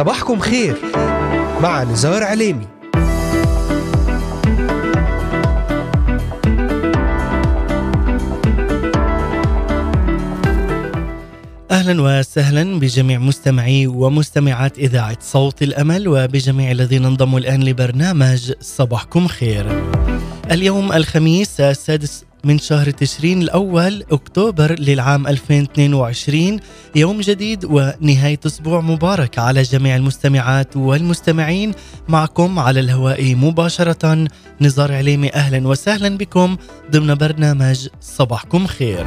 صباحكم خير مع نزار عليمي أهلا وسهلا بجميع مستمعي ومستمعات إذاعة صوت الأمل وبجميع الذين انضموا الآن لبرنامج صباحكم خير. اليوم الخميس السادس من شهر تشرين الأول أكتوبر للعام 2022 يوم جديد ونهاية أسبوع مبارك على جميع المستمعات والمستمعين. معكم على الهواء مباشرة. نزار عليمي أهلا وسهلا بكم. ضمن برنامج صباحكم خير.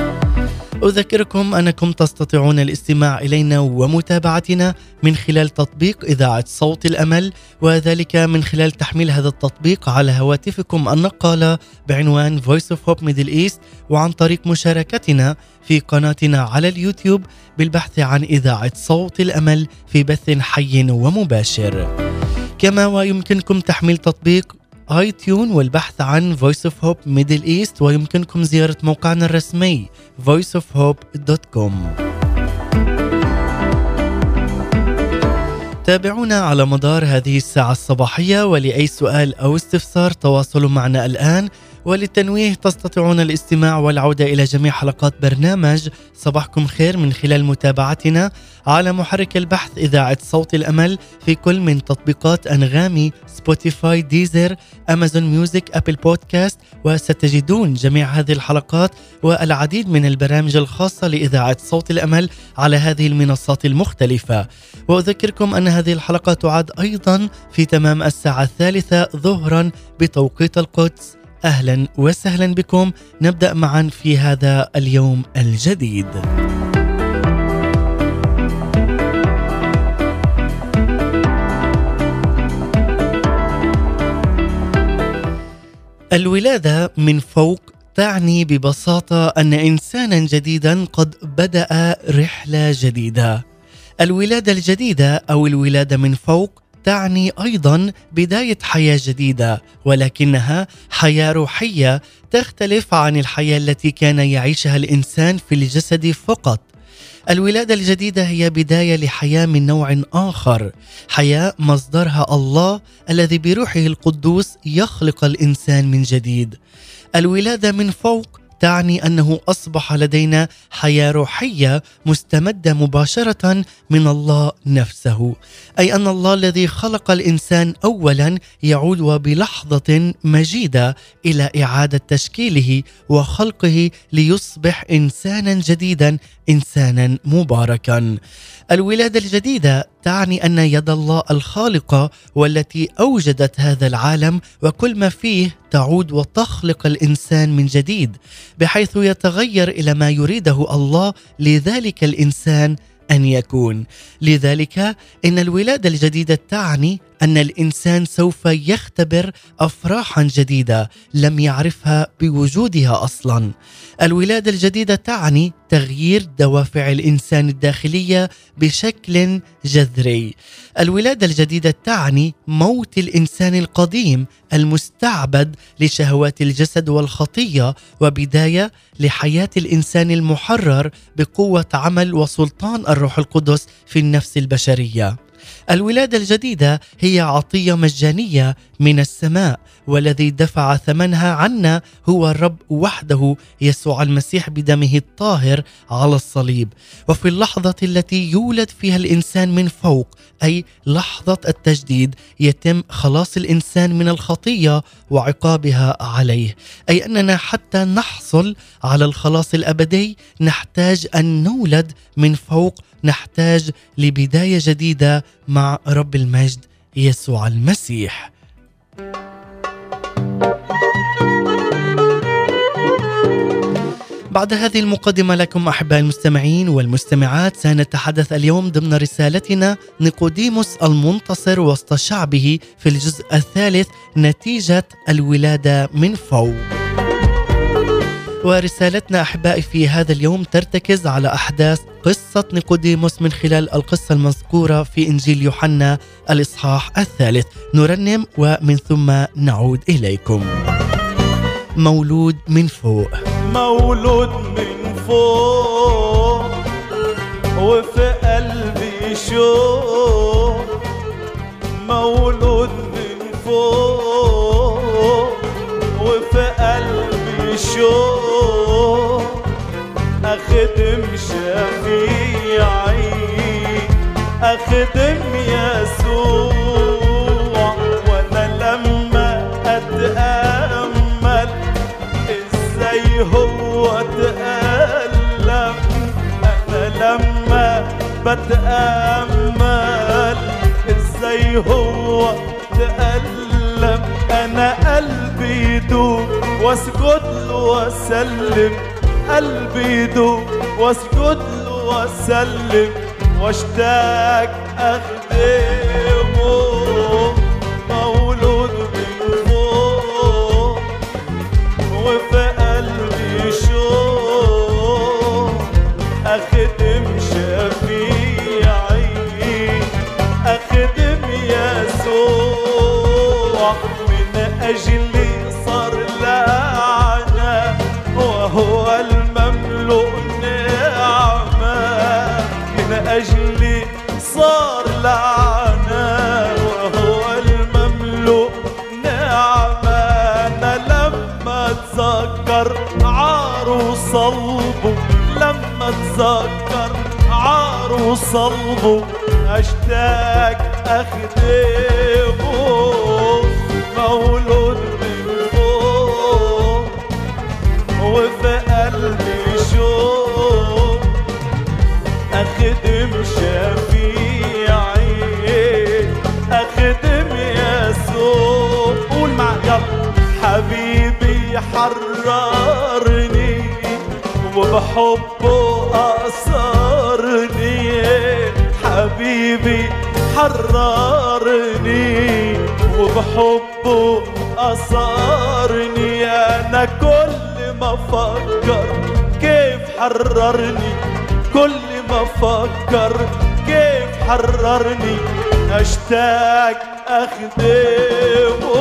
أذكركم أنكم تستطيعون الاستماع إلينا ومتابعتنا من خلال تطبيق إذاعة صوت الأمل وذلك من خلال تحميل هذا التطبيق على هواتفكم النقالة بعنوان Voice of Hope Middle East وعن طريق مشاركتنا في قناتنا على اليوتيوب بالبحث عن إذاعة صوت الأمل في بث حي ومباشر. كما ويمكنكم تحميل تطبيق اي تيون والبحث عن Voice of Hope Middle East ويمكنكم زيارة موقعنا الرسمي voiceofhope.com تابعونا على مدار هذه الساعة الصباحية ولأي سؤال أو استفسار تواصلوا معنا الآن وللتنويه تستطيعون الاستماع والعودة إلى جميع حلقات برنامج. صباحكم خير من خلال متابعتنا. على محرك البحث إذاعة صوت الأمل في كل من تطبيقات أنغامي سبوتيفاي ديزر أمازون ميوزك أبل بودكاست وستجدون جميع هذه الحلقات والعديد من البرامج الخاصة لإذاعة صوت الأمل على هذه المنصات المختلفة. وأذكركم أن هذه الحلقة تعاد أيضا في تمام الساعة الثالثة ظهرا بتوقيت القدس. أهلا وسهلا بكم. نبدأ معا في هذا اليوم الجديد. الولادة من فوق تعني ببساطة أن انسانا جديدا قد بدأ رحلة جديدة. الولادة الجديدة أو الولادة من فوق تعني أيضا بداية حياة جديدة ولكنها حياة روحية تختلف عن الحياة التي كان يعيشها الإنسان في الجسد فقط. الولادة الجديدة هي بداية لحياة من نوع آخر حياة مصدرها الله الذي بروحه القدوس يخلق الإنسان من جديد. الولادة من فوق تعني أنه أصبح لدينا حياة روحية مستمدة مباشرة من الله نفسه. أي أن الله الذي خلق الإنسان اولا يعود وبلحظة مجيدة إلى إعادة تشكيله وخلقه ليصبح انسانا جديدا انسانا مباركا. الولادة الجديدة تعني أن يد الله الخالقه والتي أوجدت هذا العالم وكل ما فيه تعود وتخلق الإنسان من جديد بحيث يتغير إلى ما يريده الله لذلك الإنسان أن يكون. لذلك إن الولادة الجديدة تعني أن الإنسان سوف يختبر افراحا جديدة لم يعرفها بوجودها أصلا. الولادة الجديدة تعني تغيير دوافع الإنسان الداخلية بشكل جذري. الولادة الجديدة تعني موت الإنسان القديم المستعبد لشهوات الجسد والخطية وبداية لحياة الإنسان المحرر بقوة عمل وسلطان الروح القدس في النفس البشرية. الولاده الجديده هي عطيه مجانيه من السماء. والذي دفع ثمنها عنا هو الرب وحده يسوع المسيح بدمه الطاهر على الصليب. وفي اللحظة التي يولد فيها الإنسان من فوق أي لحظة التجديد يتم خلاص الإنسان من الخطية وعقابها عليه. أي أننا حتى نحصل على الخلاص الأبدي نحتاج أن نولد من فوق نحتاج لبداية جديدة مع رب المجد يسوع المسيح. بعد هذه المقدمة لكم أحباء المستمعين والمستمعات سنتحدث اليوم ضمن رسالتنا نيقوديموس المنتصر وسط شعبه في الجزء الثالث نتيجة الولادة من فوق. ورسالتنا أحبائي في هذا اليوم ترتكز على أحداث قصة نيقوديموس من خلال القصة المذكورة في إنجيل يوحنا الإصحاح الثالث. نرنم ومن ثم نعود إليكم. مولود من فوق. مولود من فوق وفي قلبي شوق. مولود من فوق وفي قلبي شوق. أخدم شفيعي أخدم يسوع. بتأمل إزاي هو تألم؟ أنا قلبي يدوب وأسجد له وأسلم. قلبي يدوب وأسجد له وأسلم. وأشتاق أخدمه. عار وصلبه أشتاق أخدمه مولود من فوق وفي قلبي شوق أخدم شفيعي أخدم يسوع. قول مع يلا. حبيبي حررني وبحبه حبيبي حررني وبحبه أسرني أنا كل ما أفكر كيف حررني كل ما أفكر كيف حررني. أشتاق أخدمه.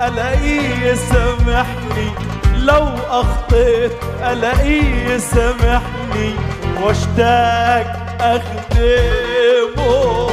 اخطيت الاقيه يسامحني. لو أخطيت الاقيه يسامحني. وأشتاق أخدمه.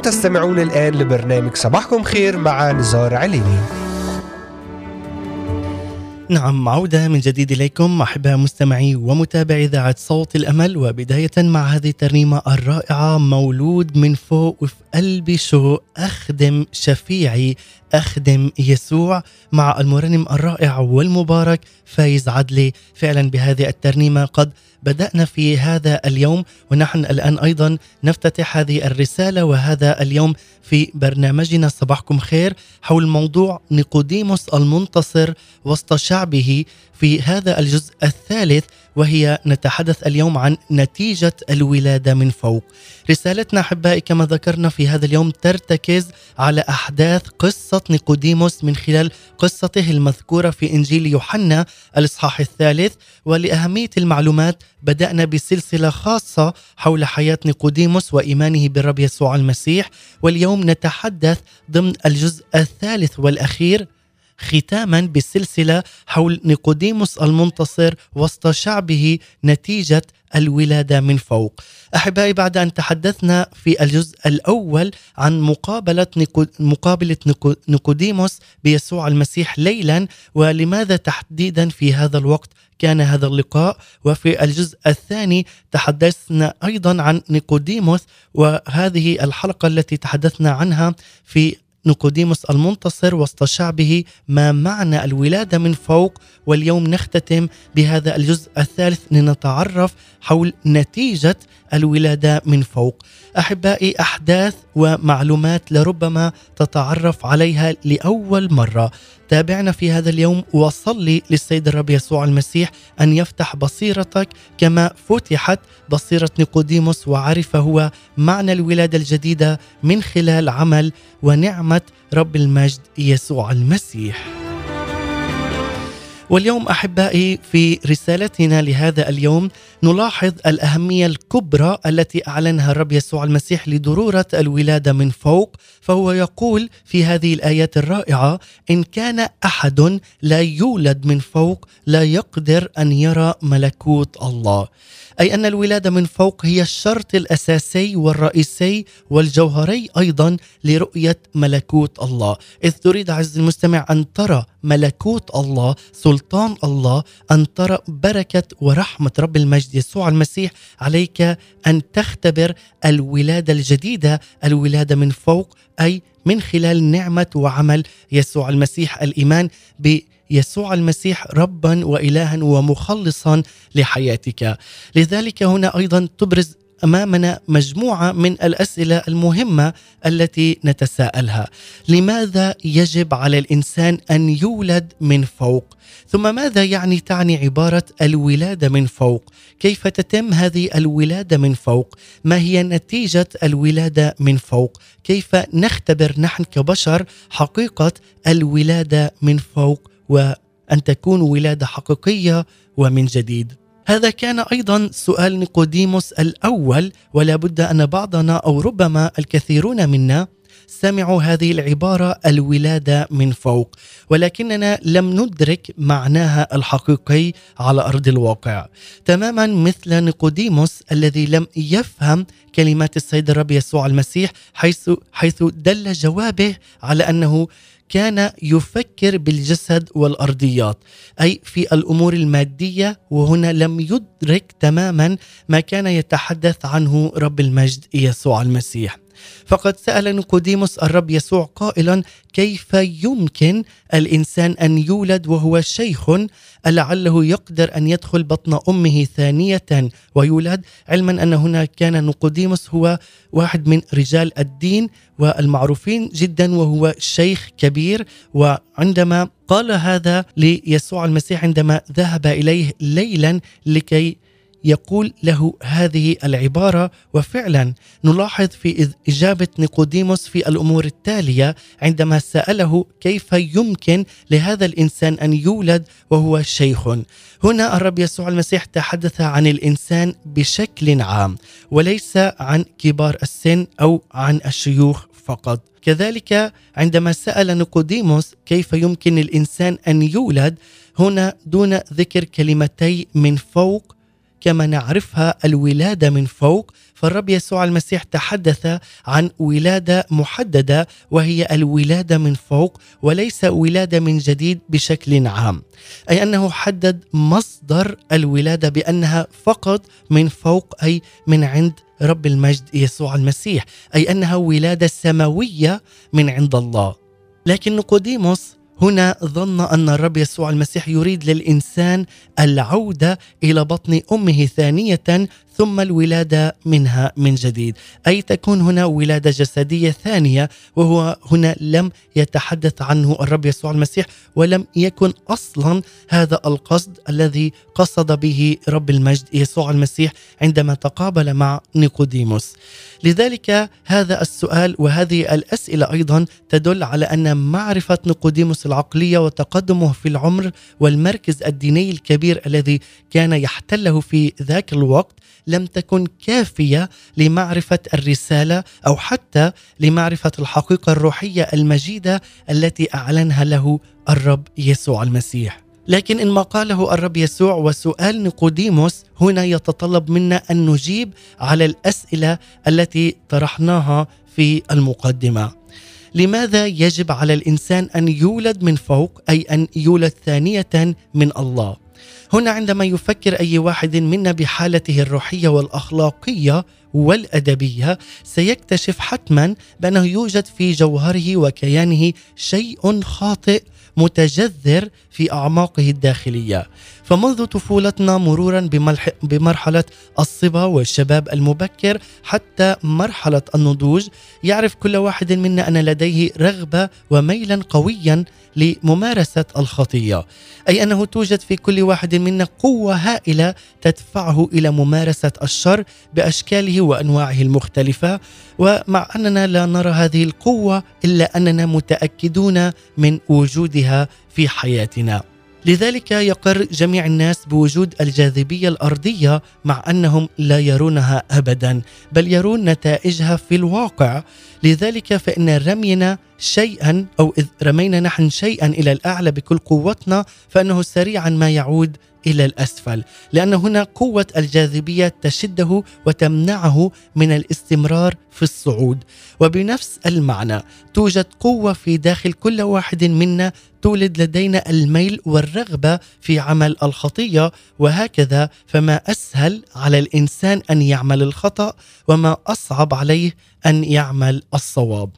تستمعون الآن لبرنامج صباحكم خير مع نزار عليني. نعم عودة من جديد إليكم أحباء مستمعي ومتابعي إذاعة صوت الأمل وبداية مع هذه الترنيمة الرائعة مولود من فوق وفي قلبي شوق أخدم شفيعي أخدم يسوع مع المرنم الرائع والمبارك فايز عدلي. فعلا بهذه الترنيمة قد بدأنا في هذا اليوم ونحن الآن أيضا نفتتح هذه الرسالة وهذا اليوم في برنامجنا. صباحكم خير. حول موضوع نيقوديموس المنتصر وسط شعبه في هذا الجزء الثالث وهي نتحدث اليوم عن نتيجة الولادة من فوق. رسالتنا أحبائي كما ذكرنا في هذا اليوم ترتكز على أحداث قصة نيقوديموس من خلال قصته المذكورة في إنجيل يوحنا الإصحاح الثالث. ولأهمية المعلومات بدأنا بسلسلة خاصة حول حياة نيقوديموس وإيمانه بالرب يسوع المسيح. واليوم نتحدث ضمن الجزء الثالث والأخير ختاما بالسلسلة حول نيقوديموس المنتصر وسط شعبه نتيجة الولادة من فوق. أحبائي بعد أن تحدثنا في الجزء الأول عن مقابلة مقابلة نيقوديموس بيسوع المسيح ليلا ولماذا تحديدا في هذا الوقت كان هذا اللقاء وفي الجزء الثاني تحدثنا أيضا عن نيقوديموس وهذه الحلقة التي تحدثنا عنها في نيقوديموس المنتصر وسط شعبه ما معنى الولادة من فوق واليوم نختتم بهذا الجزء الثالث لنتعرف حول نتيجة الولادة من فوق. أحبائي أحداث ومعلومات لربما تتعرف عليها لأول مرة. تابعنا في هذا اليوم وصلي للسيد الرب يسوع المسيح أن يفتح بصيرتك كما فتحت بصيرة نيقوديموس وعرف هو معنى الولادة الجديدة من خلال عمل ونعمة رب المجد يسوع المسيح. واليوم أحبائي في رسالتنا لهذا اليوم نلاحظ الأهمية الكبرى التي أعلنها الرب يسوع المسيح لضرورة الولادة من فوق فهو يقول في هذه الآيات الرائعة إن كان أحد لا يولد من فوق لا يقدر أن يرى ملكوت الله. أي أن الولادة من فوق هي الشرط الأساسي والرئيسي والجوهري أيضا لرؤية ملكوت الله. إذ تريد عز المستمع أن ترى ملكوت الله سلطان الله أن ترى بركة ورحمة رب المجد يسوع المسيح عليك أن تختبر الولادة الجديدة الولادة من فوق أي من خلال نعمة وعمل يسوع المسيح الإيمان بيسوع المسيح ربا والها ومخلصا لحياتك. لذلك هنا أيضا تبرز أمامنا مجموعة من الأسئلة المهمة التي نتساءلها. لماذا يجب على الإنسان أن يولد من فوق؟ ثم ماذا يعني تعني عبارة الولادة من فوق؟ كيف تتم هذه الولادة من فوق؟ ما هي نتيجة الولادة من فوق؟ كيف نختبر نحن كبشر حقيقة الولادة من فوق؟ وأن تكون ولادة حقيقية ومن جديد. هذا كان أيضا سؤال نيقوديموس الأول ولا بد أن بعضنا أو ربما الكثيرون منا سمعوا هذه العبارة الولادة من فوق ولكننا لم ندرك معناها الحقيقي على أرض الواقع. تماما مثل نيقوديموس الذي لم يفهم كلمات السيد الرب يسوع المسيح حيث حيث دل جوابه على أنه كان يفكر بالجسد والأرضيات أي في الأمور المادية وهنا لم يدرك تماما ما كان يتحدث عنه رب المجد يسوع المسيح. فقد سأل نيقوديموس الرب يسوع قائلا كيف يمكن الإنسان أن يولد وهو شيخ؟ لعله يقدر أن يدخل بطن أمه ثانية ويولد؟ علما أن هنا كان نيقوديموس هو واحد من رجال الدين والمعروفين جدا وهو شيخ كبير وعندما قال هذا ليسوع المسيح عندما ذهب إليه ليلا لكي يقول له هذه العبارة وفعلا نلاحظ في إجابة نيقوديموس في الأمور التالية عندما سأله كيف يمكن لهذا الإنسان أن يولد وهو شيخ. هنا الرب يسوع المسيح تحدث عن الإنسان بشكل عام وليس عن كبار السن أو عن الشيوخ فقط. كذلك عندما سأل نيقوديموس كيف يمكن الانسان أن يولد هنا دون ذكر كلمتي من فوق كما نعرفها الولادة من فوق فالرب يسوع المسيح تحدث عن ولادة محددة وهي الولادة من فوق وليس ولادة من جديد بشكل عام. أي أنه حدد مصدر الولادة بأنها فقط من فوق أي من عند رب المجد يسوع المسيح أي أنها ولادة سماوية من عند الله. لكن نيقوديموس هنا ظن أن الرب يسوع المسيح يريد للإنسان العودة إلى بطن أمه ثانية ثم الولادة منها من جديد. أي تكون هنا ولادة جسدية ثانية وهو هنا لم يتحدث عنه الرب يسوع المسيح ولم يكن أصلا هذا القصد الذي قصد به رب المجد يسوع المسيح عندما تقابل مع نيقوديموس. لذلك هذا السؤال وهذه الأسئلة أيضا تدل على أن معرفة نيقوديموس العقلية وتقدمه في العمر والمركز الديني الكبير الذي كان يحتله في ذاك الوقت لم تكن كافية لمعرفة الرسالة أو حتى لمعرفة الحقيقة الروحية المجيدة التي أعلنها له الرب يسوع المسيح. لكن إن ما قاله الرب يسوع وسؤال نيقوديموس هنا يتطلب منا أن نجيب على الأسئلة التي طرحناها في المقدمة لماذا يجب على الإنسان أن يولد من فوق أي أن يولد ثانية من الله هنا عندما يفكر أي واحد منا بحالته الروحية والأخلاقية والأدبية سيكتشف حتما بأنه يوجد في جوهره وكيانه شيء خاطئ متجذر في أعماقه الداخلية. فمنذ طفولتنا مرورا بمرحلة الصبا والشباب المبكر حتى مرحلة النضوج يعرف كل واحد منا أن لديه رغبة وميلا قويا لممارسة الخطية أي أنه توجد في كل واحد منا قوة هائلة تدفعه إلى ممارسة الشر بأشكاله وأنواعه المختلفة. ومع أننا لا نرى هذه القوة إلا أننا متأكدون من وجودها في حياتنا. لذلك يقر جميع الناس بوجود الجاذبية الأرضية مع أنهم لا يرونها ابدا بل يرون نتائجها في الواقع. لذلك فإن رمينا شيئا أو إذ رمينا نحن شيئا إلى الأعلى بكل قوتنا فإنه سريعا ما يعود إلى الأسفل لأن هنا قوة الجاذبية تشده وتمنعه من الاستمرار في الصعود. وبنفس المعنى توجد قوة في داخل كل واحد منا تولد لدينا الميل والرغبة في عمل الخطية وهكذا فما أسهل على الإنسان أن يعمل الخطأ وما أصعب عليه أن يعمل الصواب.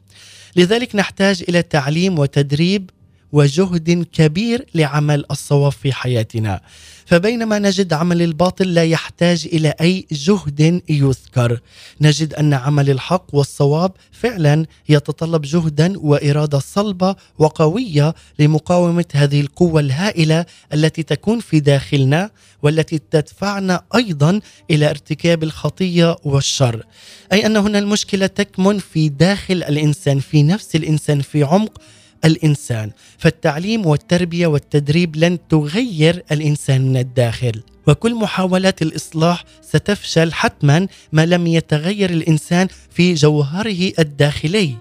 لذلك نحتاج إلى تعليم وتدريب وجهد كبير لعمل الصواب في حياتنا. فبينما نجد عمل الباطل لا يحتاج إلى أي جهد يذكر. نجد أن عمل الحق والصواب فعلا يتطلب جهدا وإرادة صلبة وقوية لمقاومة هذه القوة الهائلة التي تكون في داخلنا والتي تدفعنا أيضا إلى ارتكاب الخطية والشر. أي أن هنا المشكلة تكمن في داخل الإنسان في نفس الإنسان في عمق الإنسان. فالتعليم والتربية والتدريب لن تغير الإنسان من الداخل. وكل محاولات الإصلاح ستفشل حتما ما لم يتغير الإنسان في جوهره الداخلي.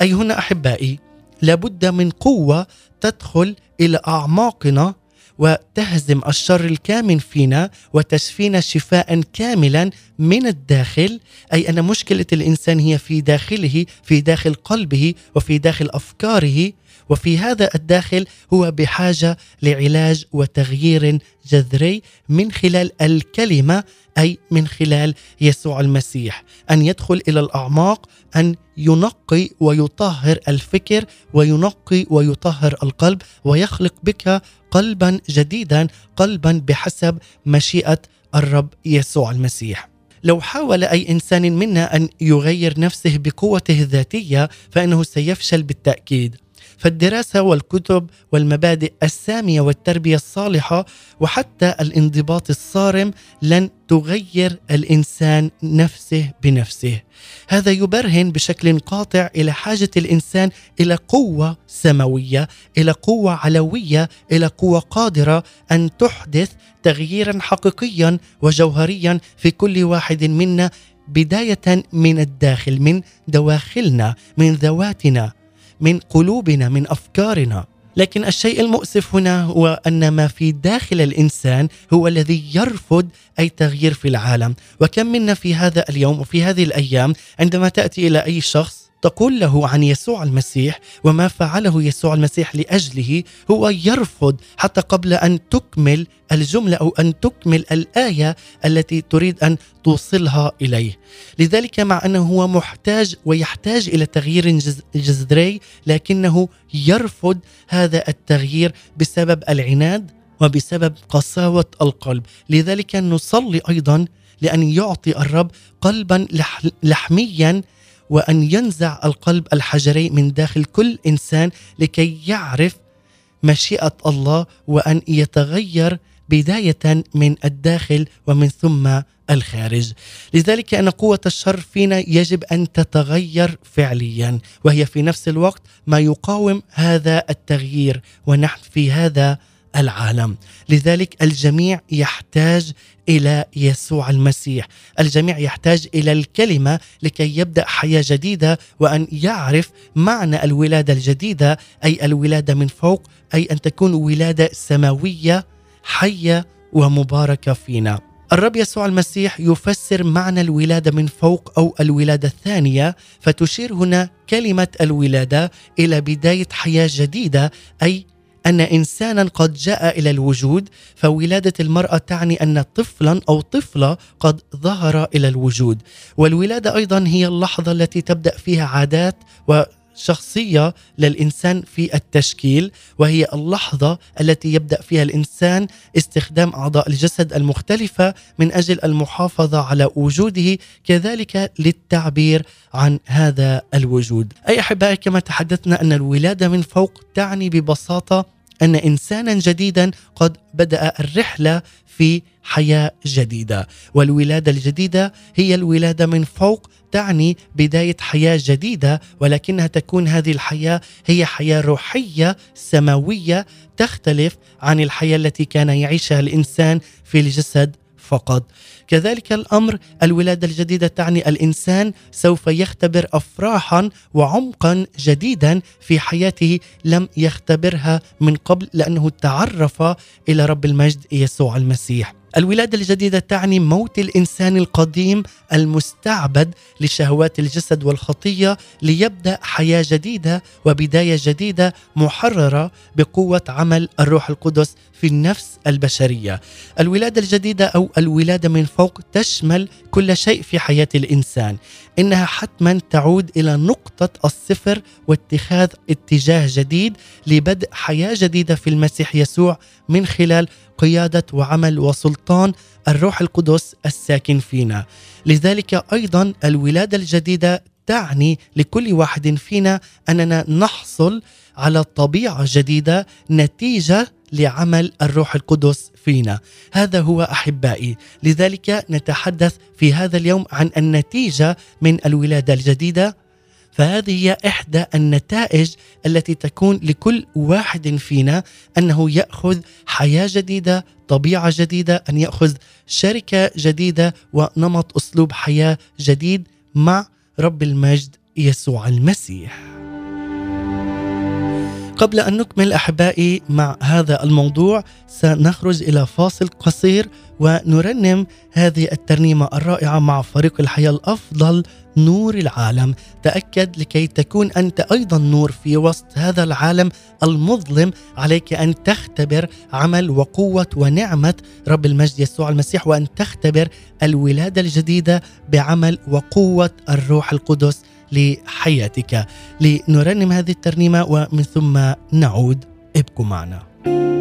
اي هنا أحبائي لابد من قوة تدخل إلى أعماقنا وتهزم الشر الكامن فينا وتشفينا شفاء كاملا من الداخل. أي أن مشكلة الإنسان هي في داخله في داخل قلبه وفي داخل أفكاره. وفي هذا الداخل هو بحاجة لعلاج وتغيير جذري من خلال الكلمة أي من خلال يسوع المسيح. أن يدخل إلى الأعماق أن ينقي ويطهر الفكر وينقي ويطهر القلب ويخلق بك قلبا جديدا قلبا بحسب مشيئة الرب يسوع المسيح. لو حاول أي إنسان منا أن يغير نفسه بقوته الذاتية فإنه سيفشل بالتأكيد. فالدراسة والكتب والمبادئ السامية والتربية الصالحة وحتى الانضباط الصارم لن تغير الإنسان نفسه بنفسه. هذا يبرهن بشكل قاطع إلى حاجة الإنسان إلى قوة سماوية إلى قوة علوية إلى قوة قادرة أن تحدث تغييرا حقيقيا وجوهريا في كل واحد منا بداية من الداخل من دواخلنا من ذواتنا. من قلوبنا من أفكارنا. لكن الشيء المؤسف هنا هو أن ما في داخل الإنسان هو الذي يرفض أي تغيير في العالم. وكم منا في هذا اليوم وفي هذه الأيام عندما تأتي إلى أي شخص تقول له عن يسوع المسيح وما فعله يسوع المسيح لأجله هو يرفض حتى قبل أن تكمل الجملة أو أن تكمل الآية التي تريد أن توصلها إليه. لذلك مع أنه هو محتاج ويحتاج إلى تغيير جذري لكنه يرفض هذا التغيير بسبب العناد وبسبب قساوة القلب، لذلك نصلي أيضا لأن يعطي الرب قلبا لح- لحميا وأن ينزع القلب الحجري من داخل كل إنسان لكي يعرف مشيئة الله وأن يتغير بداية من الداخل ومن ثم الخارج. لذلك أن قوة الشر فينا يجب أن تتغير فعليا وهي في نفس الوقت ما يقاوم هذا التغيير ونحن في هذا العالم. لذلك الجميع يحتاج إلى يسوع المسيح. الجميع يحتاج إلى الكلمة لكي يبدأ حياة جديدة وأن يعرف معنى الولادة الجديدة أي الولادة من فوق أي أن تكون ولادة سماوية حية ومباركة فينا. الرب يسوع المسيح يفسر معنى الولادة من فوق أو الولادة الثانية فتشير هنا كلمة الولادة إلى بداية حياة جديدة أي أن إنسانا قد جاء إلى الوجود فولادة المرأة تعني أن طفلا أو طفلة قد ظهر إلى الوجود والولادة أيضا هي اللحظة التي تبدأ فيها عادات وشخصية للإنسان في التشكيل وهي اللحظة التي يبدأ فيها الإنسان استخدام أعضاء الجسد المختلفة من أجل المحافظة على وجوده كذلك للتعبير عن هذا الوجود. أي أحبائي كما تحدثنا أن الولادة من فوق تعني ببساطة أن إنسانا جديدا قد بدأ الرحلة في حياة جديدة. والولادة الجديدة هي الولادة من فوق تعني بداية حياة جديدة ولكنها تكون هذه الحياة هي حياة روحية سماوية تختلف عن الحياة التي كان يعيشها الإنسان في الجسد فقط. كذلك الأمر الولادة الجديدة تعني الإنسان سوف يختبر افراحا وعمقا جديدا في حياته لم يختبرها من قبل لأنه تعرف إلى رب المجد يسوع المسيح. الولادة الجديدة تعني موت الإنسان القديم المستعبد لشهوات الجسد والخطية ليبدأ حياة جديدة وبداية جديدة محررة بقوة عمل الروح القدس في النفس البشرية. الولادة الجديدة أو الولادة من فوق تشمل كل شيء في حياة الإنسان. إنها حتما تعود إلى نقطة الصفر واتخاذ اتجاه جديد لبدء حياة جديدة في المسيح يسوع من خلال قيادة وعمل وسلطان الروح القدس الساكن فينا. لذلك أيضا الولادة الجديدة تعني لكل واحد فينا أننا نحصل على طبيعة جديدة نتيجة لعمل الروح القدس فينا هذا هو أحبائي لذلك نتحدث في هذا اليوم عن النتيجة من الولادة الجديدة فهذه هي إحدى النتائج التي تكون لكل واحد فينا أنه يأخذ حياة جديدة طبيعة جديدة أن يأخذ شركة جديدة ونمط أسلوب حياة جديد مع رب المجد يسوع المسيح. قبل أن نكمل أحبائي مع هذا الموضوع سنخرج إلى فاصل قصير ونرنم هذه الترنيمة الرائعة مع فريق الحياة الأفضل نور العالم. تأكد لكي تكون أنت أيضا نور في وسط هذا العالم المظلم. عليك أن تختبر عمل وقوة ونعمة رب المجد يسوع المسيح وأن تختبر الولادة الجديدة بعمل وقوة الروح القدس لحياتك. لنرنم هذه الترنيمة ومن ثم نعود. ابقوا معنا. نور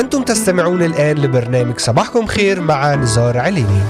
أنتم تستمعون الآن لبرنامج صباحكم خير مع نزار عليني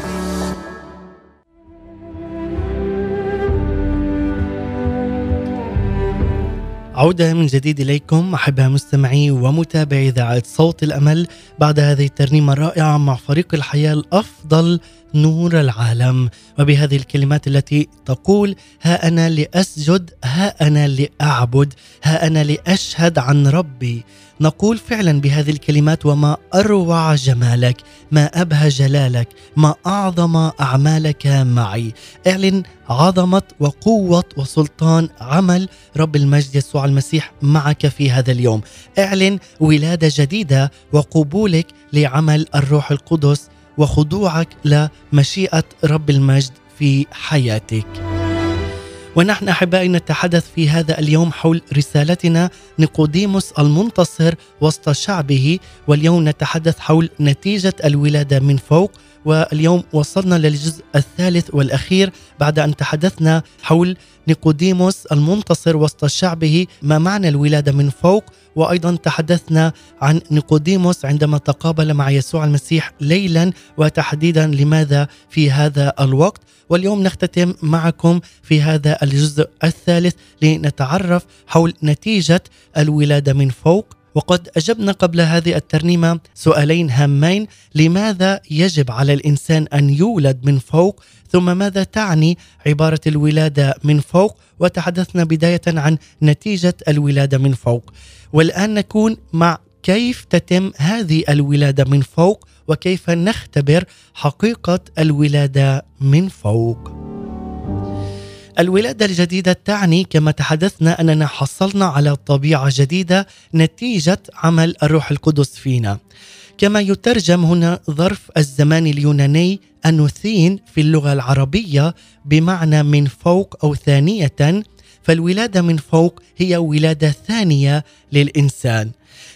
عودة من جديد إليكم أحباء مستمعي ومتابعي إذاعة صوت الأمل. بعد هذه الترنيمة الرائعة مع فريق الحياة الأفضل نور العالم. وبهذه الكلمات التي تقول ها أنا لأسجد ها أنا لأعبد ها أنا لأشهد عن ربي. نقول فعلا بهذه الكلمات وما أروع جمالك ما أبهى جلالك ما أعظم أعمالك معي. اعلن عظمة وقوة وسلطان عمل رب المجد يسوع المسيح معك في هذا اليوم. اعلن ولادة جديدة وقبولك لعمل الروح القدس وخضوعك لمشيئة رب المجد في حياتك. ونحن أحبائي نتحدث في هذا اليوم حول رسالتنا نيقوديموس المنتصر وسط شعبه. واليوم نتحدث حول نتيجة الولادة من فوق. واليوم وصلنا للجزء الثالث والأخير بعد أن تحدثنا حول نيقوديموس المنتصر وسط شعبه. ما معنى الولادة من فوق؟ وأيضا تحدثنا عن نيقوديموس عندما تقابل مع يسوع المسيح ليلا وتحديدا لماذا في هذا الوقت. واليوم نختتم معكم في هذا الجزء الثالث لنتعرف حول نتيجة الولادة من فوق وقد أجبنا قبل هذه الترنيمة سؤالين هامين لماذا يجب على الإنسان أن يولد من فوق؟ ثم ماذا تعني عبارة الولادة من فوق؟ وتحدثنا بداية عن نتيجة الولادة من فوق. والآن نكون مع كيف تتم هذه الولادة من فوق وكيف نختبر حقيقة الولادة من فوق. الولادة الجديدة تعني كما تحدثنا أننا حصلنا على طبيعة جديدة نتيجة عمل الروح القدس فينا. كما يترجم هنا ظرف الزمان اليوناني أنوثين في اللغة العربية بمعنى من فوق أو ثانية فالولادة من فوق هي ولادة ثانية للإنسان.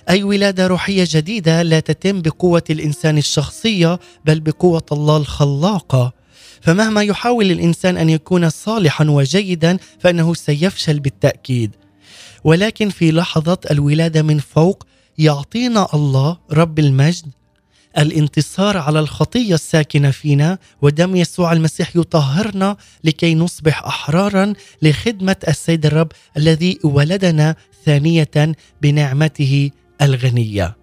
أي ولادة روحية جديدة لا تتم بقوة الإنسان الشخصية بل بقوة الله الخلاقة. فمهما يحاول الإنسان أن يكون صالحا وجيدا فإنه سيفشل بالتأكيد ولكن في لحظة الولادة من فوق يعطينا الله رب المجد الانتصار على الخطية الساكنة فينا ودم يسوع المسيح يطهرنا لكي نصبح أحرارا لخدمة السيد الرب الذي ولدنا ثانية بنعمته الغنية.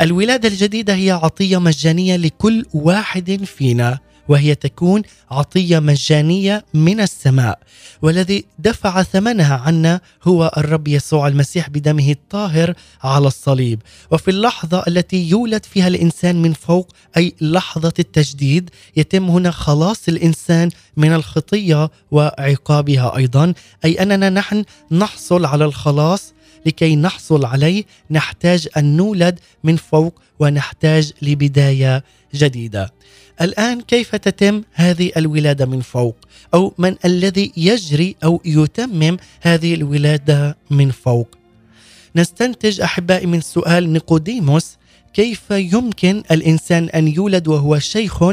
الولادة الجديدة هي عطية مجانية لكل واحد فينا وهي تكون عطية مجانية من السماء. والذي دفع ثمنها عنا هو الرب يسوع المسيح بدمه الطاهر على الصليب. وفي اللحظة التي يولد فيها الإنسان من فوق أي لحظة التجديد يتم هنا خلاص الإنسان من الخطية وعقابها أيضا. أي أننا نحن نحصل على الخلاص. لكي نحصل عليه نحتاج أن نولد من فوق ونحتاج لبداية جديدة. الآن كيف تتم هذه الولادة من فوق؟ أو من الذي يجري أو يتمم هذه الولادة من فوق؟ نستنتج أحبائي من سؤال نيقوديموس كيف يمكن الإنسان أن يولد وهو شيخ؟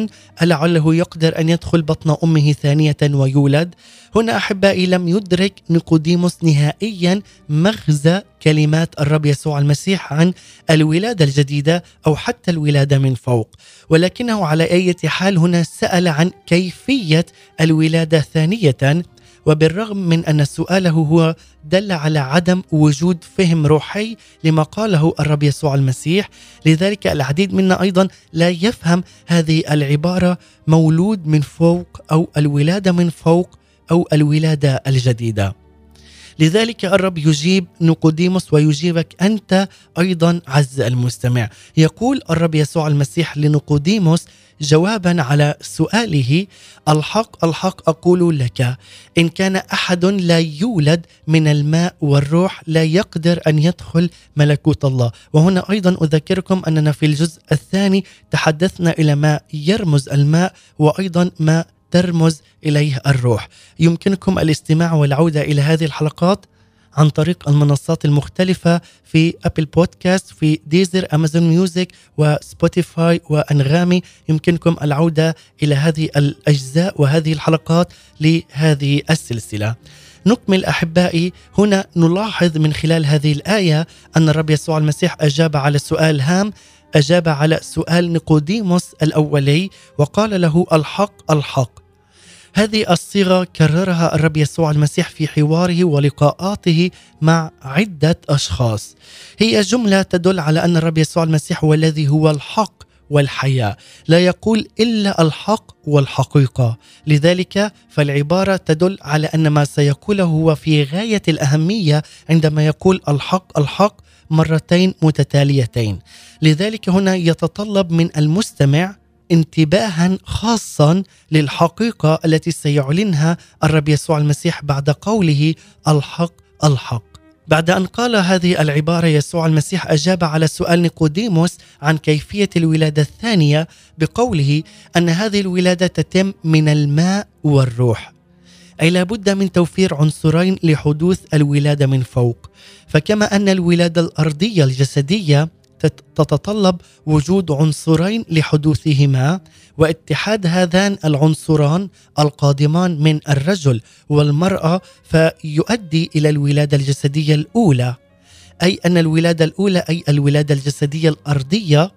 لعله يقدر أن يدخل بطن أمه ثانية ويولد؟ هنا أحبائي لم يدرك نيقوديموس نهائيا مغزى كلمات الرب يسوع المسيح عن الولادة الجديدة أو حتى الولادة من فوق. ولكنه على أي حال هنا سأل عن كيفية الولادة ثانية وبالرغم من أن سؤاله هو دل على عدم وجود فهم روحي لما قاله الرب يسوع المسيح لذلك العديد منا أيضا لا يفهم هذه العبارة مولود من فوق أو الولادة من فوق أو الولادة الجديدة. لذلك الرب يجيب نيقوديموس ويجيبك أنت أيضا عز المستمع. يقول الرب يسوع المسيح لنيقوديموس جوابا على سؤاله الحق الحق أقول لك إن كان أحد لا يولد من الماء والروح لا يقدر أن يدخل ملكوت الله. وهنا أيضا أذكركم أننا في الجزء الثاني تحدثنا إلى ما يرمز الماء وأيضا ما ترمز إليه الروح. يمكنكم الاستماع والعودة إلى هذه الحلقات؟ عن طريق المنصات المختلفة في أبل بودكاست في ديزر أمازون ميوزك وسبوتيفاي وأنغامي يمكنكم العودة إلى هذه الأجزاء وهذه الحلقات لهذه السلسلة. نكمل أحبائي هنا نلاحظ من خلال هذه الآية أن الرب يسوع المسيح أجاب على سؤال هام. أجاب على سؤال نيقوديموس الأولي وقال له الحق الحق. هذه الصيغة كررها الرب يسوع المسيح في حواره ولقاءاته مع عدة أشخاص. هي جملة تدل على أن الرب يسوع المسيح هو الذي هو الحق والحياة. لا يقول إلا الحق والحقيقة. لذلك فالعبارة تدل على أن ما سيقوله هو في غاية الأهمية عندما يقول الحق الحق مرتين متتاليتين. لذلك هنا يتطلب من المستمع انتباها خاصا للحقيقة التي سيعلنها الرب يسوع المسيح بعد قوله الحق الحق. بعد أن قال هذه العبارة يسوع المسيح أجاب على سؤال نيقوديموس عن كيفية الولادة الثانية بقوله أن هذه الولادة تتم من الماء والروح. أي لابد من توفير عنصرين لحدوث الولادة من فوق. فكما أن الولادة الأرضية الجسدية تت- تتطلب وجود عنصرين لحدوثهما واتحاد هذان العنصران القادمان من الرجل والمرأة فيؤدي إلى الولادة الجسدية الأولى. أي أن الولادة الأولى أي الولادة الجسدية الأرضية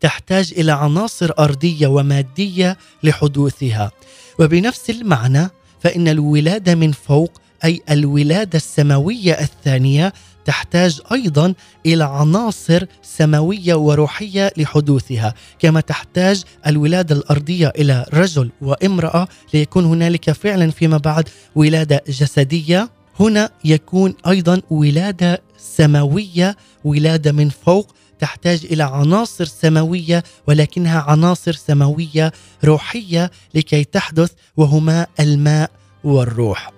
تحتاج إلى عناصر أرضية ومادية لحدوثها. وبنفس المعنى فإن الولادة من فوق أي الولادة السماوية الثانية تحتاج أيضا إلى عناصر سماوية وروحية لحدوثها كما تحتاج الولادة الأرضية إلى رجل وامرأة ليكون هنالك فعلا فيما بعد ولادة جسدية. هنا يكون أيضا ولادة سماوية ولادة من فوق تحتاج إلى عناصر سماوية ولكنها عناصر سماوية روحية لكي تحدث وهما الماء والروح.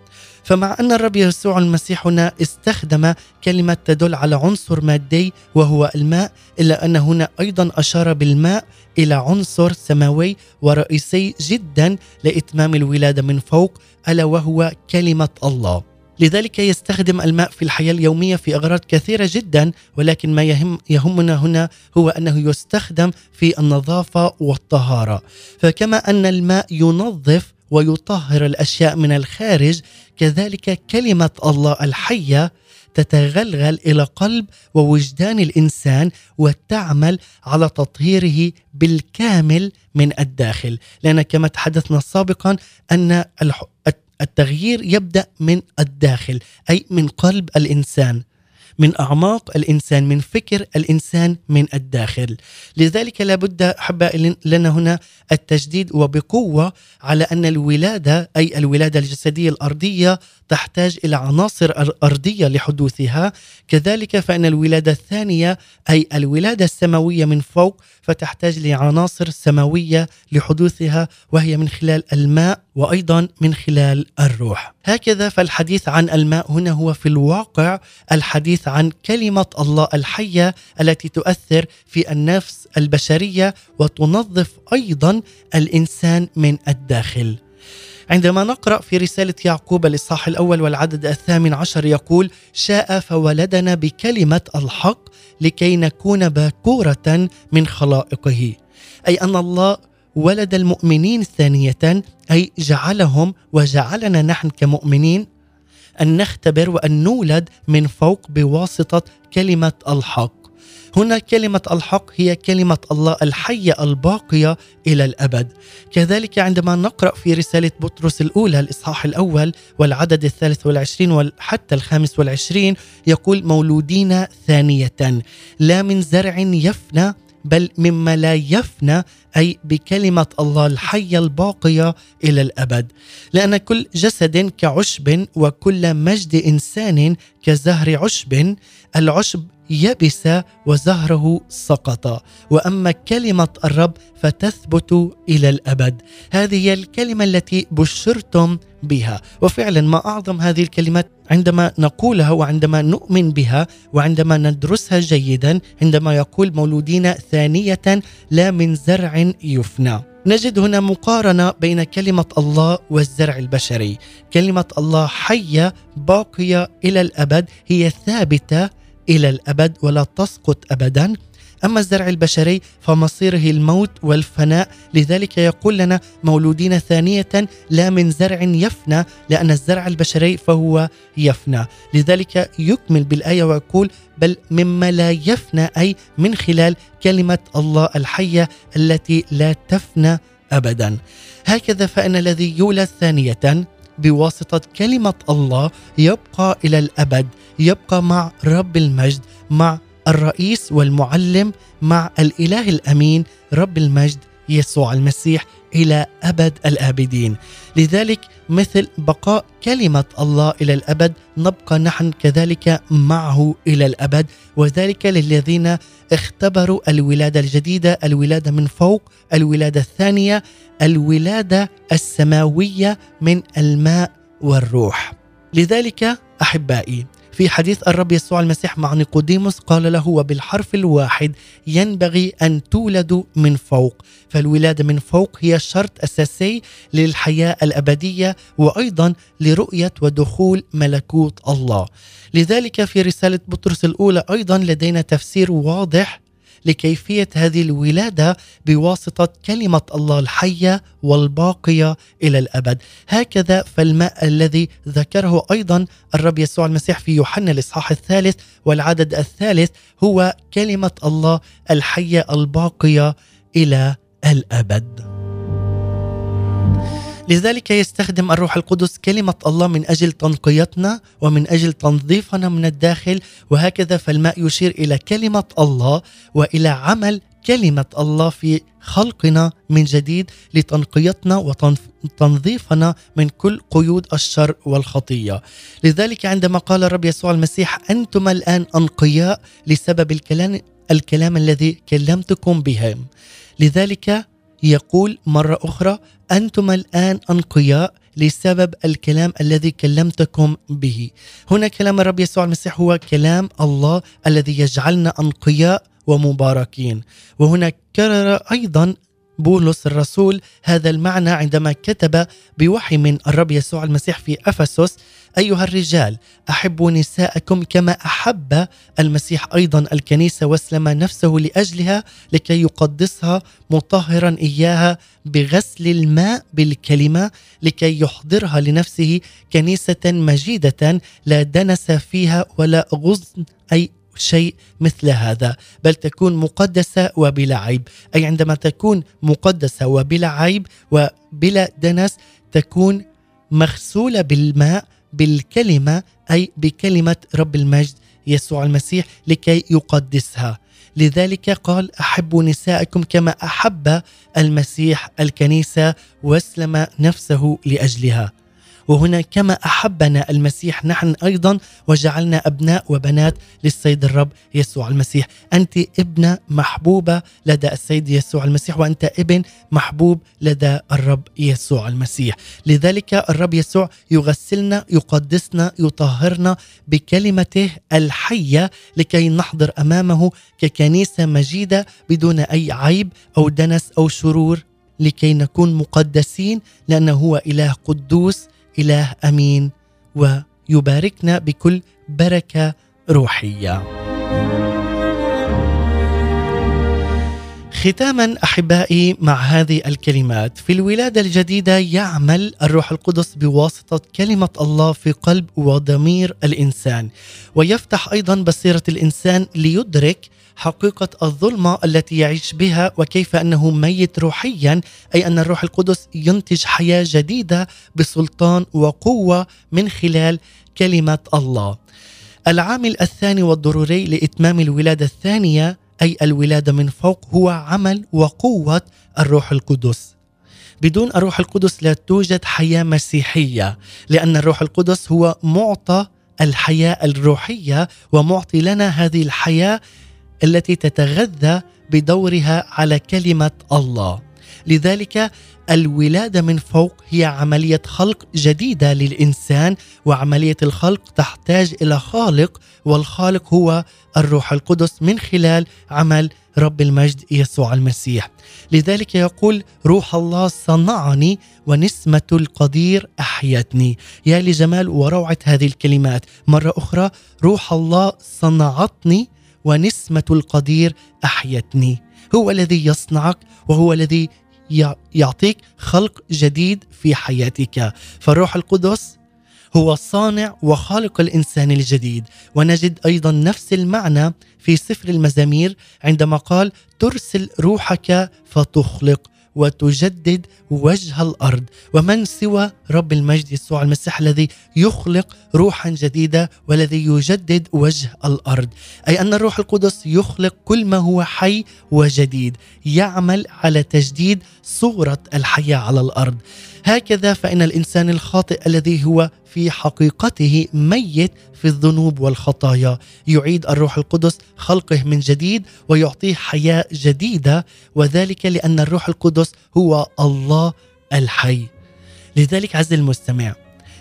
فمع أن الرب يسوع المسيح هنا استخدم كلمة تدل على عنصر مادي وهو الماء إلا أن هنا أيضا أشار بالماء إلى عنصر سماوي ورئيسي جدا لإتمام الولادة من فوق ألا وهو كلمة الله. لذلك يستخدم الماء في الحياة اليومية في أغراض كثيرة جدا ولكن ما يهم يهمنا هنا هو أنه يستخدم في النظافة والطهارة. فكما أن الماء ينظف ويطهر الأشياء من الخارج كذلك كلمة الله الحية تتغلغل إلى قلب ووجدان الإنسان وتعمل على تطهيره بالكامل من الداخل. لأن كما تحدثنا سابقا أن التغيير يبدأ من الداخل أي من قلب الإنسان. من أعماق الإنسان من فكر الإنسان من الداخل. لذلك لابد احبائي لنا هنا التجديد وبقوة على أن الولادة أي الولادة الجسدية الأرضية تحتاج إلى عناصر أرضية لحدوثها. كذلك فإن الولادة الثانية أي الولادة السماوية من فوق فتحتاج لعناصر سماوية لحدوثها وهي من خلال الماء وأيضا من خلال الروح. هكذا فالحديث عن الماء هنا هو في الواقع الحديث عن كلمة الله الحية التي تؤثر في النفس البشرية وتنظف أيضا الإنسان من الداخل. عندما نقرأ في رسالة يعقوب الإصحاح الأول والعدد الثامن عشر يقول شاء فولدنا بكلمة الحق لكي نكون باكورة من خلائقه. أي أن الله ولد المؤمنين ثانية أي جعلهم وجعلنا نحن كمؤمنين أن نختبر وأن نولد من فوق بواسطة كلمة الحق. هنا كلمة الحق هي كلمة الله الحية الباقية إلى الأبد. كذلك عندما نقرأ في رسالة بطرس الأولى الإصحاح الأول والعدد الثالث والعشرين وحتى الخامس والعشرين يقول مولودين ثانية لا من زرع يفنى بل مما لا يفنى أي بكلمة الله الحية الباقية إلى الأبد. لأن كل جسد كعشب وكل مجد إنسان كزهر عشب العشب يبس وزهره سقط. وأما كلمة الرب فتثبت إلى الأبد. هذه هي الكلمة التي بشرتم بها. وفعلا ما أعظم هذه الكلمات عندما نقولها وعندما نؤمن بها وعندما ندرسها جيدا عندما يقول مولودين ثانية لا من زرع يفنى. نجد هنا مقارنة بين كلمة الله والزرع البشري. كلمة الله حية باقية إلى الأبد هي ثابتة إلى الأبد ولا تسقط ابدا. أما الزرع البشري فمصيره الموت والفناء. لذلك يقول لنا مولودين ثانية لا من زرع يفنى لأن الزرع البشري فهو يفنى. لذلك يكمل بالآية ويقول بل مما لا يفنى أي من خلال كلمة الله الحية التي لا تفنى أبدا. هكذا فإن الذي يولد ثانية بواسطة كلمة الله يبقى إلى الأبد. يبقى مع رب المجد مع الرئيس والمعلم مع الإله الأمين رب المجد يسوع المسيح إلى أبد الآبدين. لذلك مثل بقاء كلمة الله إلى الأبد نبقى نحن كذلك معه إلى الأبد. وذلك للذين اختبروا الولادة الجديدة الولادة من فوق الولادة الثانية الولادة السماوية من الماء والروح. لذلك أحبائي في حديث الرب يسوع المسيح مع نيقوديموس قال له وبالحرف الواحد ينبغي أن تولدوا من فوق. فالولادة من فوق هي شرط أساسي للحياة الأبدية وأيضا لرؤية ودخول ملكوت الله. لذلك في رسالة بطرس الأولى أيضا لدينا تفسير واضح لكيفية هذه الولادة بواسطة كلمة الله الحية والباقية إلى الأبد، هكذا فالماء الذي ذكره أيضا الرب يسوع المسيح في يوحنا الإصحاح الثالث والعدد الثالث هو كلمة الله الحية الباقية إلى الأبد. لذلك يستخدم الروح القدس كلمة الله من أجل تنقيتنا ومن أجل تنظيفنا من الداخل وهكذا فالماء يشير إلى كلمة الله وإلى عمل كلمة الله في خلقنا من جديد لتنقيتنا وتنظيفنا من كل قيود الشر والخطية. لذلك عندما قال الرب يسوع المسيح أنتم الآن أنقياء لسبب الكلام, الكلام الذي كلمتكم به لذلك يقول مرة أخرى أنتم الآن أنقياء لسبب الكلام الذي كلمتكم به. هنا كلام الرب يسوع المسيح هو كلام الله الذي يجعلنا أنقياء ومباركين. وهنا كرر أيضا بولس الرسول هذا المعنى عندما كتب بوحي من الرب يسوع المسيح في أفسس. أيها الرجال احبوا نساءكم كما أحب المسيح أيضا الكنيسة واسلم نفسه لأجلها لكي يقدسها مطهرا إياها بغسل الماء بالكلمة لكي يحضرها لنفسه كنيسة مجيدة لا دنس فيها ولا غصن أي شيء مثل هذا بل تكون مقدسة وبلا عيب. أي عندما تكون مقدسة وبلا عيب وبلا دنس تكون مغسولة بالماء بالكلمة أي بكلمة رب المجد يسوع المسيح لكي يقدسها. لذلك قال احبوا نساءكم كما أحب المسيح الكنيسة وأسلم نفسه لأجلها. وهنا كما أحبنا المسيح نحن أيضا وجعلنا أبناء وبنات للسيد الرب يسوع المسيح. أنت ابنة محبوبة لدى السيد يسوع المسيح وأنت ابن محبوب لدى الرب يسوع المسيح. لذلك الرب يسوع يغسلنا يقدسنا يطهرنا بكلمته الحية لكي نحضر أمامه ككنيسة مجيدة بدون أي عيب أو دنس أو شرور لكي نكون مقدسين لأنه هو إله قدوس إله أمين ويباركنا بكل بركة روحية. ختاما أحبائي مع هذه الكلمات في الولادة الجديدة يعمل الروح القدس بواسطة كلمة الله في قلب وضمير الإنسان ويفتح أيضا بصيرة الإنسان ليدرك حقيقة الظلمة التي يعيش بها وكيف أنه ميت روحيا أي أن الروح القدس ينتج حياة جديدة بسلطان وقوة من خلال كلمة الله. العامل الثاني والضروري لإتمام الولادة الثانية أي الولادة من فوق هو عمل وقوة الروح القدس. بدون الروح القدس لا توجد حياة مسيحية لأن الروح القدس هو معطى الحياة الروحية ومعطي لنا هذه الحياة التي تتغذى بدورها على كلمة الله لذلك الولادة من فوق هي عملية خلق جديدة للإنسان وعملية الخلق تحتاج إلى خالق والخالق هو الروح القدس من خلال عمل رب المجد يسوع المسيح. لذلك يقول روح الله صنعني ونسمة القدير أحيتني. يا لجمال وروعة هذه الكلمات. مرة أخرى روح الله صنعتني ونسمة القدير أحيتني. هو الذي يصنعك وهو الذي يعطيك خلق جديد في حياتك. فالروح القدس هو صانع وخالق الإنسان الجديد. ونجد أيضا نفس المعنى في سفر المزامير عندما قال ترسل روحك فتخلق. وتجدد وجه الأرض. ومن سوى رب المجد يسوع المسيح الذي يخلق روحا جديدة والذي يجدد وجه الأرض. أي أن الروح القدس يخلق كل ما هو حي وجديد. يعمل على تجديد صورة الحياة على الأرض. هكذا فإن الإنسان الخاطئ الذي هو في حقيقته ميت في الذنوب والخطايا. يعيد الروح القدس خلقه من جديد ويعطيه حياة جديدة وذلك لأن الروح القدس هو الله الحي. لذلك عز المستمع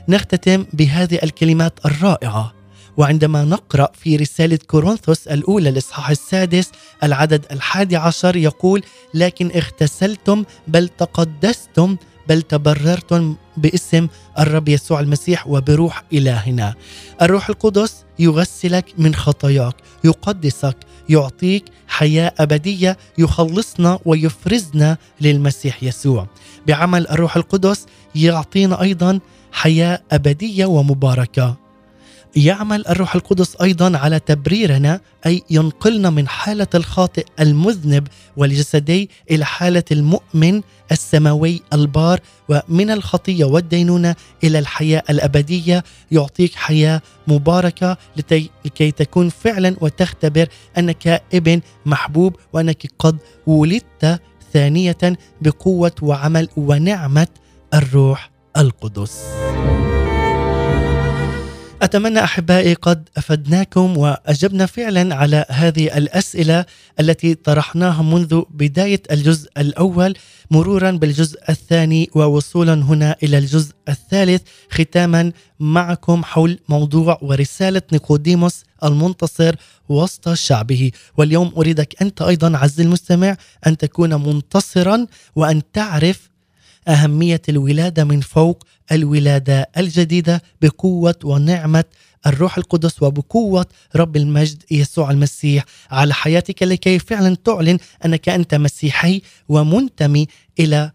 نختتم بهذه الكلمات الرائعة وعندما نقرأ في رسالة كورنثوس الأولى الاصحاح السادس العدد الحادي عشر يقول لكن اغتسلتم بل تقدستم بل تبررتم باسم الرب يسوع المسيح وبروح إلهنا. الروح القدس يغسلك من خطاياك، يقدسك، يعطيك حياة أبدية يخلصنا ويفرزنا للمسيح يسوع. بعمل الروح القدس يعطينا أيضا حياة أبدية ومباركة. يعمل الروح القدس أيضا على تبريرنا أي ينقلنا من حالة الخاطئ المذنب والجسدي إلى حالة المؤمن السماوي البار ومن الخطية والدينونة إلى الحياة الأبدية يعطيك حياة مباركة لكي تكون فعلا وتختبر أنك ابن محبوب وأنك قد ولدت ثانية بقوة وعمل ونعمة الروح القدس. أتمنى أحبائي قد أفدناكم وأجبنا فعلا على هذه الأسئلة التي طرحناها منذ بداية الجزء الأول مرورا بالجزء الثاني ووصولا هنا إلى الجزء الثالث. ختاما معكم حول موضوع ورسالة نيقوديموس المنتصر وسط شعبه. واليوم أريدك أنت أيضا عز المستمع أن تكون منتصرا وأن تعرف أهمية الولادة من فوق الولادة الجديدة بقوة ونعمة الروح القدس وبقوة رب المجد يسوع المسيح. على حياتك لكي فعلا تعلن أنك أنت مسيحي ومنتمي إلى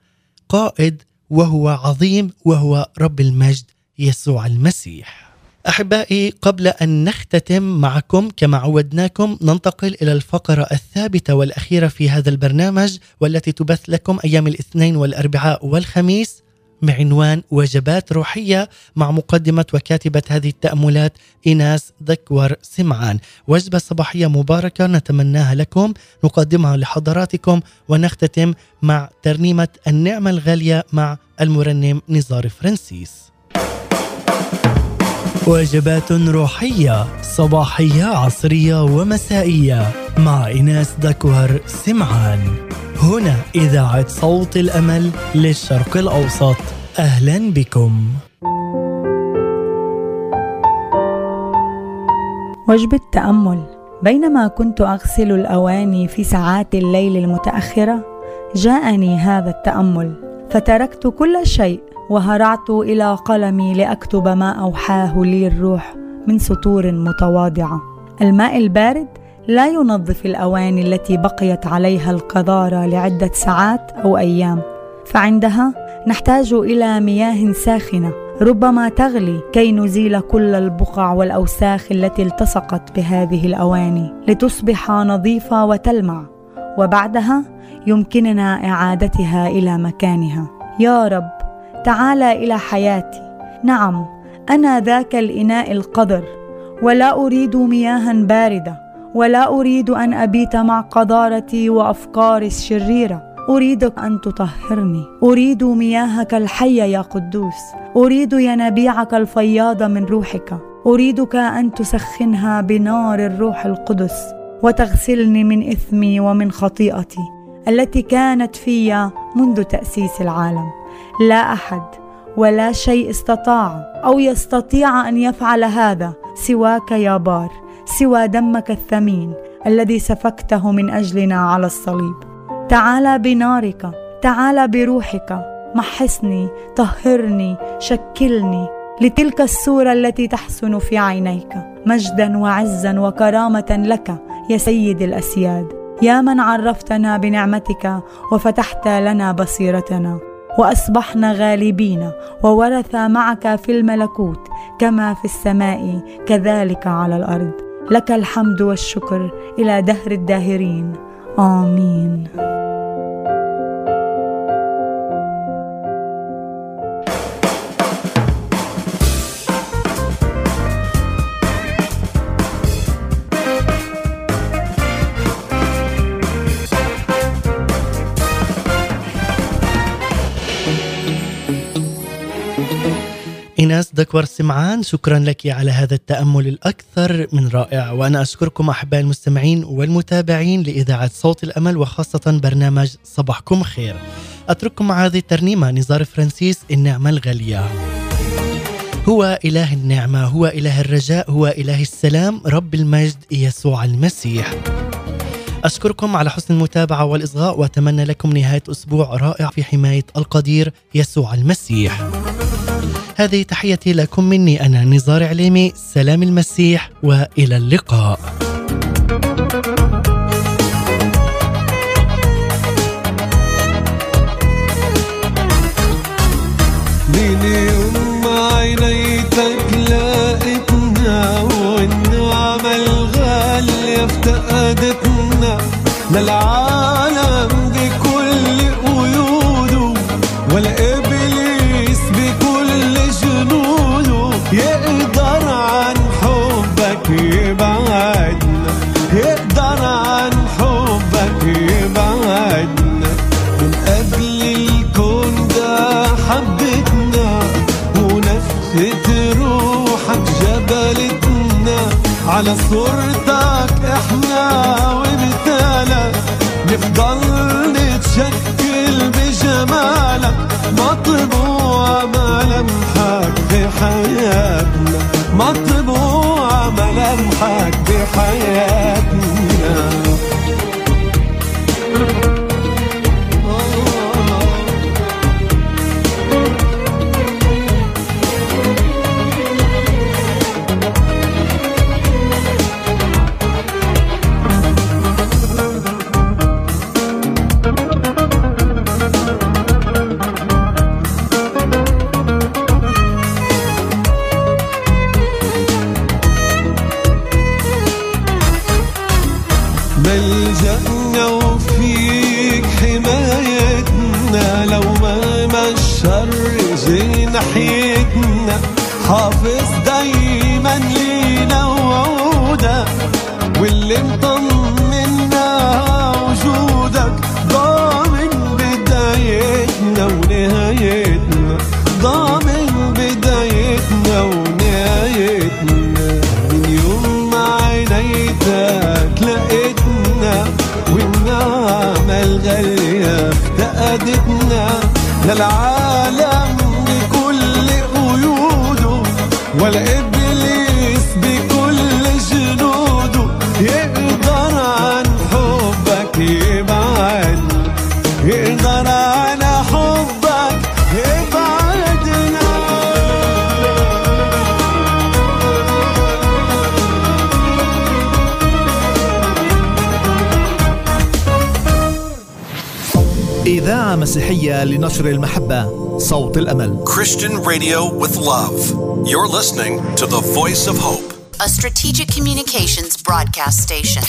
قائد وهو عظيم وهو رب المجد يسوع المسيح. أحبائي قبل أن نختتم معكم كما عودناكم ننتقل إلى الفقرة الثابتة والأخيرة في هذا البرنامج والتي تبث لكم أيام الاثنين والأربعاء والخميس بعنوان وجبات روحية مع مقدمة وكاتبة هذه التأملات إيناس ذكور سمعان، وجبة صباحية مباركة نتمناها لكم نقدمها لحضراتكم ونختتم مع ترنيمة النعمة الغالية مع المرنم نزار فرانسيس. وجبات روحية صباحية عصرية ومسائية. مع إناس دكوهر سمعان. هنا إذاعة صوت الأمل للشرق الأوسط. أهلا بكم. وجبة تأمل بينما كنت أغسل الأواني في ساعات الليل المتأخرة جاءني هذا التأمل فتركت كل شيء وهرعت إلى قلمي لأكتب ما أوحاه لي الروح من سطور متواضعة. الماء البارد لا ينظف الأواني التي بقيت عليها القذارة لعدة ساعات أو أيام. فعندها نحتاج إلى مياه ساخنة. ربما تغلي كي نزيل كل البقع والأوساخ التي التصقت بهذه الأواني لتصبح نظيفة وتلمع. وبعدها يمكننا إعادتها إلى مكانها. يا رب تعال إلى حياتي. نعم أنا ذاك الإناء القذر ولا أريد مياها باردة ولا أريد أن أبيت مع قذارتي وأفكاري الشريرة. أريدك أن تطهرني. أريد مياهك الحية يا قدوس. أريد ينابيعك الفياضة من روحك. أريدك أن تسخنها بنار الروح القدس وتغسلني من إثمي ومن خطيئتي التي كانت في منذ تأسيس العالم. لا أحد ولا شيء استطاع أو يستطيع أن يفعل هذا سواك يا بار سوى دمك الثمين الذي سفكته من أجلنا على الصليب. تعال بنارك تعال بروحك محسني طهرني شكلني لتلك الصورة التي تحسن في عينيك. مجدا وعزا وكرامة لك يا سيد الأسياد. يا من عرفتنا بنعمتك وفتحت لنا بصيرتنا. وأصبحنا غالبين وورث معك في الملكوت كما في السماء كذلك على الأرض. لك الحمد والشكر إلى دهر الداهرين. آمين. إيناس دكور سمعان شكرا لك على هذا التأمل الأكثر من رائع. وأنا أشكركم أحبائي المستمعين والمتابعين لإذاعة صوت الأمل وخاصة برنامج صباحكم خير. أترككم مع هذه الترنيمة نزار فرانسيس النعمة الغالية. هو إله النعمة هو إله الرجاء هو إله السلام رب المجد يسوع المسيح. أشكركم على حسن المتابعة والإصغاء وأتمنى لكم نهاية أسبوع رائع في حماية القدير يسوع المسيح. هذه تحيتي لكم مني أنا نزار عليمي. سلام المسيح وإلى اللقاء. من يوم عينيتك لقيتنا والنعمة الغالية افتقدتنا للعالم صورتك إحنا ومثالك نفضل نتشكل بجمالك مطبوع radio with love. You're listening to the voice of hope. a strategic communications broadcast station.